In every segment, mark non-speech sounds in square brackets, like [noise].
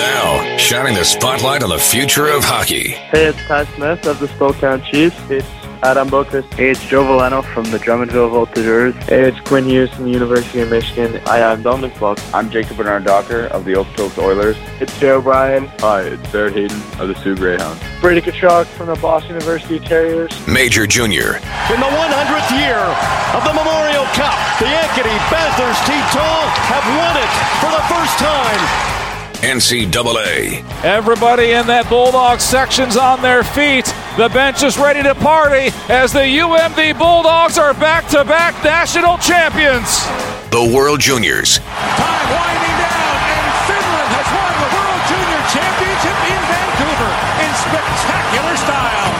Now, shining the spotlight on the future of hockey. Hey, it's Ty Smith of the Spokane Chiefs. It's Adam Boqvist. Hey, it's Joe Veleno from the Drummondville Voltigeurs. Hey, it's Quinn Hughes from the University of Michigan. Hi, I'm Dominik Bokk. I'm Jacob Bernard Docker of the Okotoks Oilers. It's Joe O'Brien. Hi, it's Barrett Hayton of the Soo Greyhounds. Brady Tkachuk from the Boston University Terriers. Major Junior. In the 100th year of the Memorial Cup, the Ankeny Panthers T-Tall have won it for the first time. NCAA. Everybody in that Bulldog section's on their feet. The bench is ready to party as the UMD Bulldogs are back to back national champions. The World Juniors. Time winding down, and Finland has won the World Junior Championship in Vancouver in spectacular style.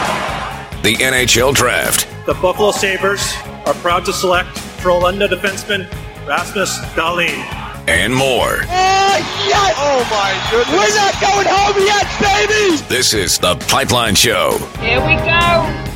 The NHL Draft. The Buffalo Sabres are proud to select Frölunda defenseman Rasmus Dahlin and more. Oh, yes! Oh, my goodness. We're not going home yet, baby! This is The Pipeline Show. Here we go.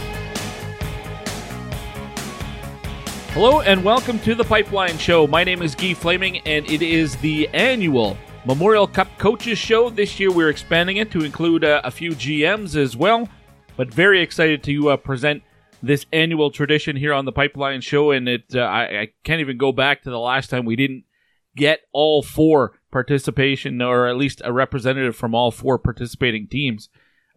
Hello, and welcome to The Pipeline Show. My name is Guy Flaming, and it is the annual Memorial Cup Coaches Show. This year, we're expanding it to include uh, a few GMs as well, but very excited to uh, present this annual tradition here on the Pipeline Show. And it, uh, I, I can't even go back to the last time we didn't get all four participation, or at least a representative from all four participating teams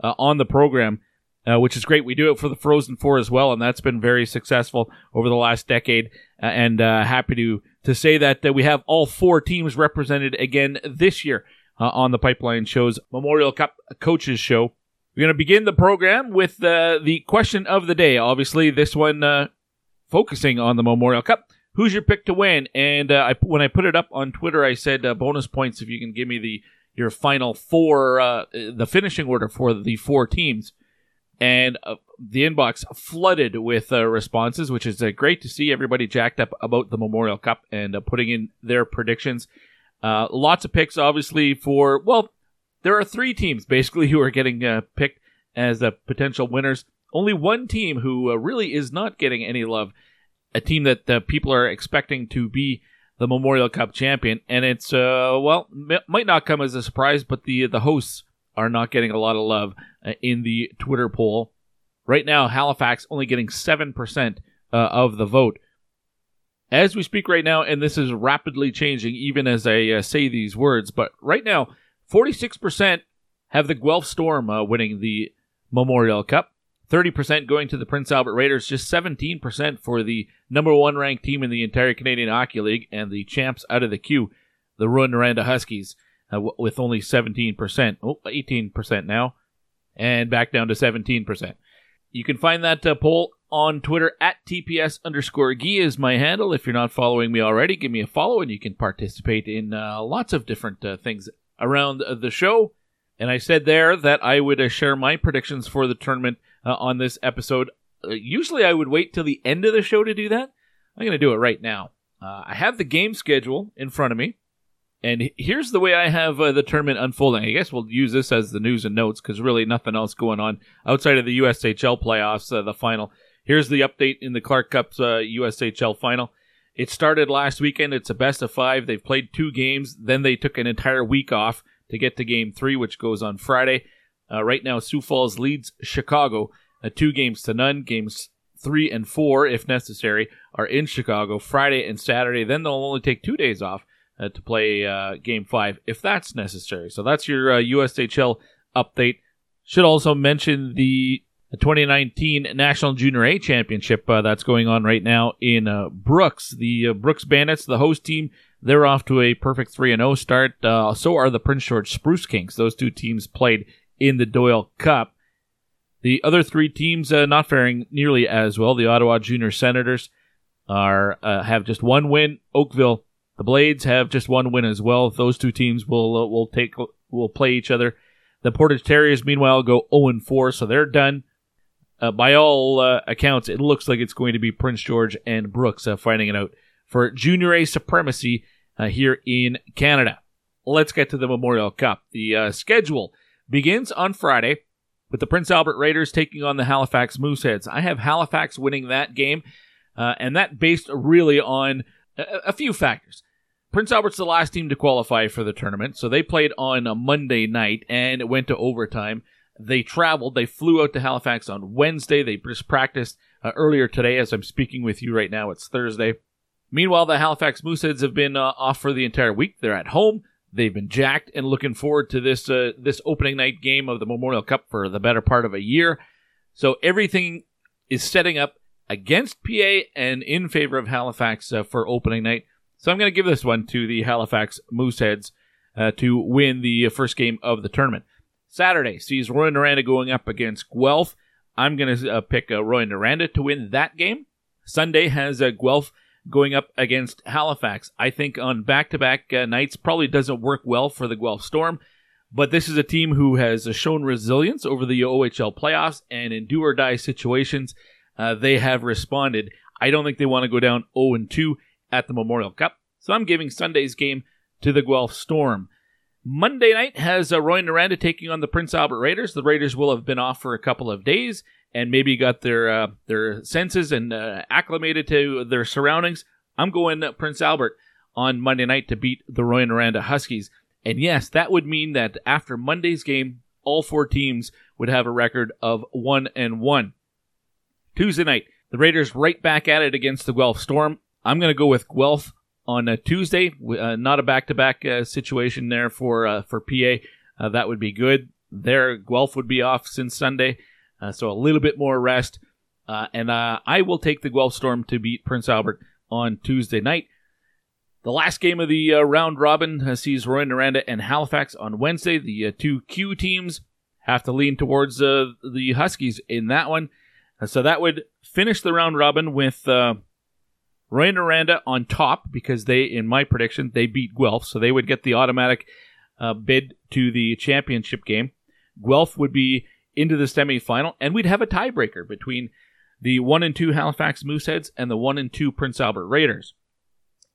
uh, on the program, uh, which is great. We do it for the Frozen Four as well, and that's been very successful over the last decade. Uh, and uh, happy to to say that that we have all four teams represented again this year uh, on the Pipeline Show's Memorial Cup Coaches Show. We're going to begin the program with uh, the question of the day. Obviously, this one focusing on the Memorial Cup who's your pick to win? And uh, I, when I put it up on Twitter, I said uh, bonus points if you can give me the your final four, uh, the finishing order for the four teams. And uh, the inbox flooded with uh, responses, which is uh, great to see everybody jacked up about the Memorial Cup and putting in their predictions. lots of picks, obviously, for, well, there are three teams basically [laughs] who are getting picked as potential winners. Only one team who really is not getting any love a team that the people are expecting to be the Memorial Cup champion, and it's uh, well m- might not come as a surprise, but the the hosts are not getting a lot of love uh, in the Twitter poll right now. Halifax only getting seven percent uh, of the vote as we speak right now, and this is rapidly changing even as I uh, say these words. But right now, forty six percent have the Guelph Storm uh, winning the Memorial Cup. 30% going to the Prince Albert Raiders, just 17% for the number one ranked team in the entire Canadian Hockey League, and the champs out of the Q, the Rouyn-Noranda Huskies, uh, with only 17%, oh, 18% now, and back down to 17%. You can find that uh, poll on Twitter at TPS underscore Guy is my handle. If you're not following me already, give me a follow and you can participate in uh, lots of different uh, things around the show. And I said there that I would uh, share my predictions for the tournament uh, on this episode. Uh, usually I would wait till the end of the show to do that. I'm going to do it right now. Uh, I have the game schedule in front of me. And here's the way I have uh, the tournament unfolding. I guess we'll use this as the news and notes because really nothing else going on outside of the USHL playoffs, uh, the final. Here's the update in the Clark Cup's uh, USHL final. It started last weekend. It's a best of five. They've played two games. Then they took an entire week off to get to game three, which goes on Friday. Uh, right now, Sioux Falls leads Chicago uh, two games to none. Games three and four, if necessary, are in Chicago Friday and Saturday. Then they'll only take two days off uh, to play uh, game five if that's necessary. So that's your USHL uh, update. Should also mention the 2019 National Junior A Championship uh, that's going on right now in Brooks. The Brooks Bandits, the host team, they're off to a perfect 3 0 start. so are the Prince George Spruce Kings. Those two teams played in the Doyle Cup. The other three teams uh, not faring nearly as well. The Ottawa Junior Senators are uh, have just one win. Oakville, the Blades have just one win as well. Those two teams will uh, will take will play each other. The Portage Terriers, meanwhile, go 0 4, so they're done. Uh, by all uh, accounts, it looks like it's going to be Prince George and Brooks uh, fighting it out for Junior A supremacy here in Canada. Let's get to the Memorial Cup. The schedule begins on Friday with the Prince Albert Raiders taking on the Halifax Mooseheads. I have Halifax winning that game, uh, and that based really on a, a few factors. Prince Albert's the last team to qualify for the tournament, so they played on a Monday night and it went to overtime. They traveled. They flew out to Halifax on Wednesday. They just practiced uh, earlier today. As I'm speaking with you right now, it's Thursday. Meanwhile, the Halifax Mooseheads have been uh, off for the entire week. They're at home. They've been jacked and looking forward to this uh, this opening night game of the Memorial Cup for the better part of a year. So everything is setting up against PA and in favor of Halifax uh, for opening night. So I'm going to give this one to the Halifax Mooseheads uh, to win the first game of the tournament. Saturday sees Rouyn-Noranda going up against Guelph. I'm going to uh, pick uh, Rouyn-Noranda to win that game. Sunday has uh, Guelph going up against Halifax. I think on back to back nights probably doesn't work well for the Guelph Storm, but this is a team who has uh, shown resilience over the OHL playoffs and in do or die situations. Uh, they have responded. I don't think they want to go down 0 2 at the Memorial Cup, so I'm giving Sunday's game to the Guelph Storm. Monday night has uh, Rouyn-Noranda taking on the Prince Albert Raiders. The Raiders will have been off for a couple of days and maybe got their uh, their senses and uh, acclimated to their surroundings. I'm going Prince Albert on Monday night to beat the Rouyn-Noranda Huskies. And yes, that would mean that after Monday's game, all four teams would have a record of one and one. Tuesday night, the Raiders right back at it against the Guelph Storm. I'm going to go with Guelph on a Tuesday. Uh, not a back-to-back uh, situation there for uh, for PA. Uh, that would be good. There, Guelph would be off since Sunday, uh, so a little bit more rest. Uh, and uh, I will take the Guelph Storm to beat Prince Albert on Tuesday night. The last game of the uh, round robin uh, sees Rouyn-Noranda and Halifax on Wednesday. The two Q teams have to lean towards the Huskies in that one. so that would finish the round robin with Rouyn-Noranda on top because they, in my prediction, they beat Guelph, so they would get the automatic uh, bid to the championship game. Guelph would be into the semifinal, and we'd have a tiebreaker between the one and two Halifax Mooseheads and the one and two Prince Albert Raiders.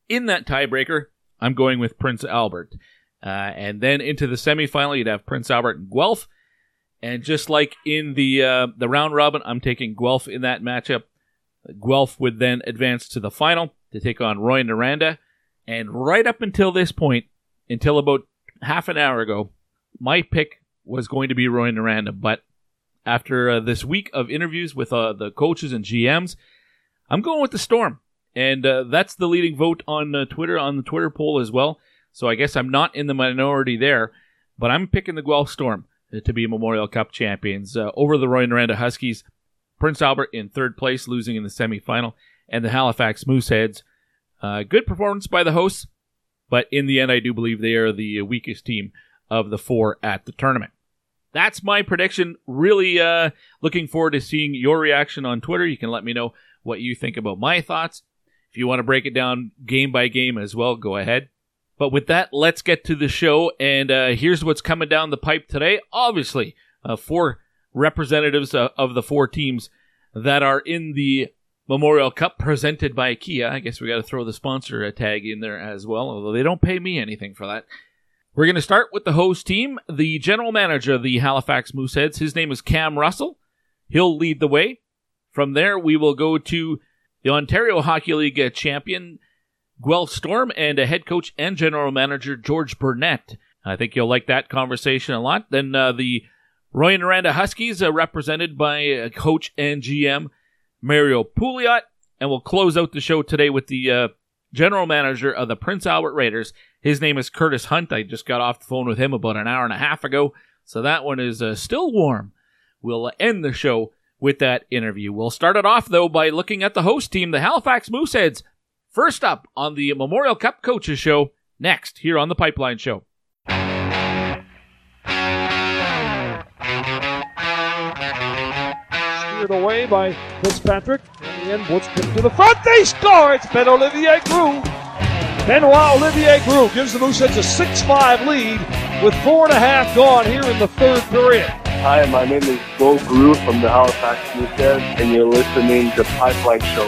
In that tiebreaker, I'm going with Prince Albert. Uh, and then into the semifinal, you'd have Prince Albert and Guelph. And just like in the uh, the round robin, I'm taking Guelph in that matchup. Guelph would then advance to the final to take on Rouyn-Noranda. And right up until this point, until about half an hour ago, my pick was going to be Rouyn-Noranda. But after uh, this week of interviews with uh, the coaches and GMs, I'm going with the Storm. And uh, that's the leading vote on uh, Twitter, on the Twitter poll as well. So I guess I'm not in the minority there, but I'm picking the Guelph Storm to be Memorial Cup champions uh, over the Rouyn-Noranda Huskies. Prince Albert in third place, losing in the semifinal, and the Halifax Mooseheads. Uh, good performance by the hosts, but in the end, I do believe they are the weakest team of the four at the tournament. That's my prediction. Really uh, looking forward to seeing your reaction on Twitter. You can let me know what you think about my thoughts. If you want to break it down game by game as well, go ahead. But with that, let's get to the show. And uh, here's what's coming down the pipe today. Obviously, uh, four representatives uh, of the four teams that are in the Memorial Cup presented by Kia. I guess we got to throw the sponsor tag in there as well, although they don't pay me anything for that. We're going to start with the host team, the general manager of the Halifax Mooseheads. His name is Cam Russell. He'll lead the way. From there, we will go to the Ontario Hockey League champion, Guelph Storm, and a head coach and general manager, George Burnett. I think you'll like that conversation a lot. Then uh, the Rouyn-Noranda Huskies, uh, represented by uh, coach and GM Mario Pouliot. And we'll close out the show today with the uh, general manager of the Prince Albert Raiders. His name is Curtis Hunt. I just got off the phone with him about an hour and a half ago. So that one is uh, still warm. We'll end the show with that interview. We'll start it off, though, by looking at the host team, the Halifax Mooseheads. First up on the Memorial Cup Coaches Show, next here on the Pipeline Show. away by Fitzpatrick. In the end, Woods to the front. They score. It's Ben Olivier Groulx. Benoit Olivier Groulx gives the Mooseheads a 6-5 lead with four and a half gone here in the third period. Hi, my name is Bo Groulx from the Halifax Mooseheads, and you're listening to Pipeline Show.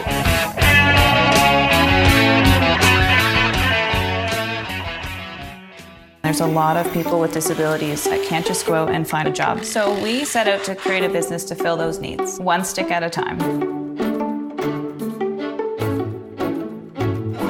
There's a lot of people with disabilities that can't just go out and find a job. So we set out to create a business to fill those needs, one stick at a time.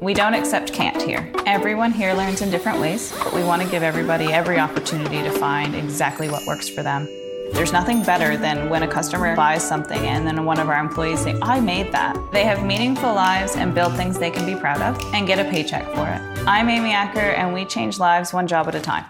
We don't accept can't here. Everyone here learns in different ways, but we want to give everybody every opportunity to find exactly what works for them. There's nothing better than when a customer buys something and then one of our employees say, I made that. They have meaningful lives and build things they can be proud of and get a paycheck for it. I'm Amy Acker and we change lives one job at a time.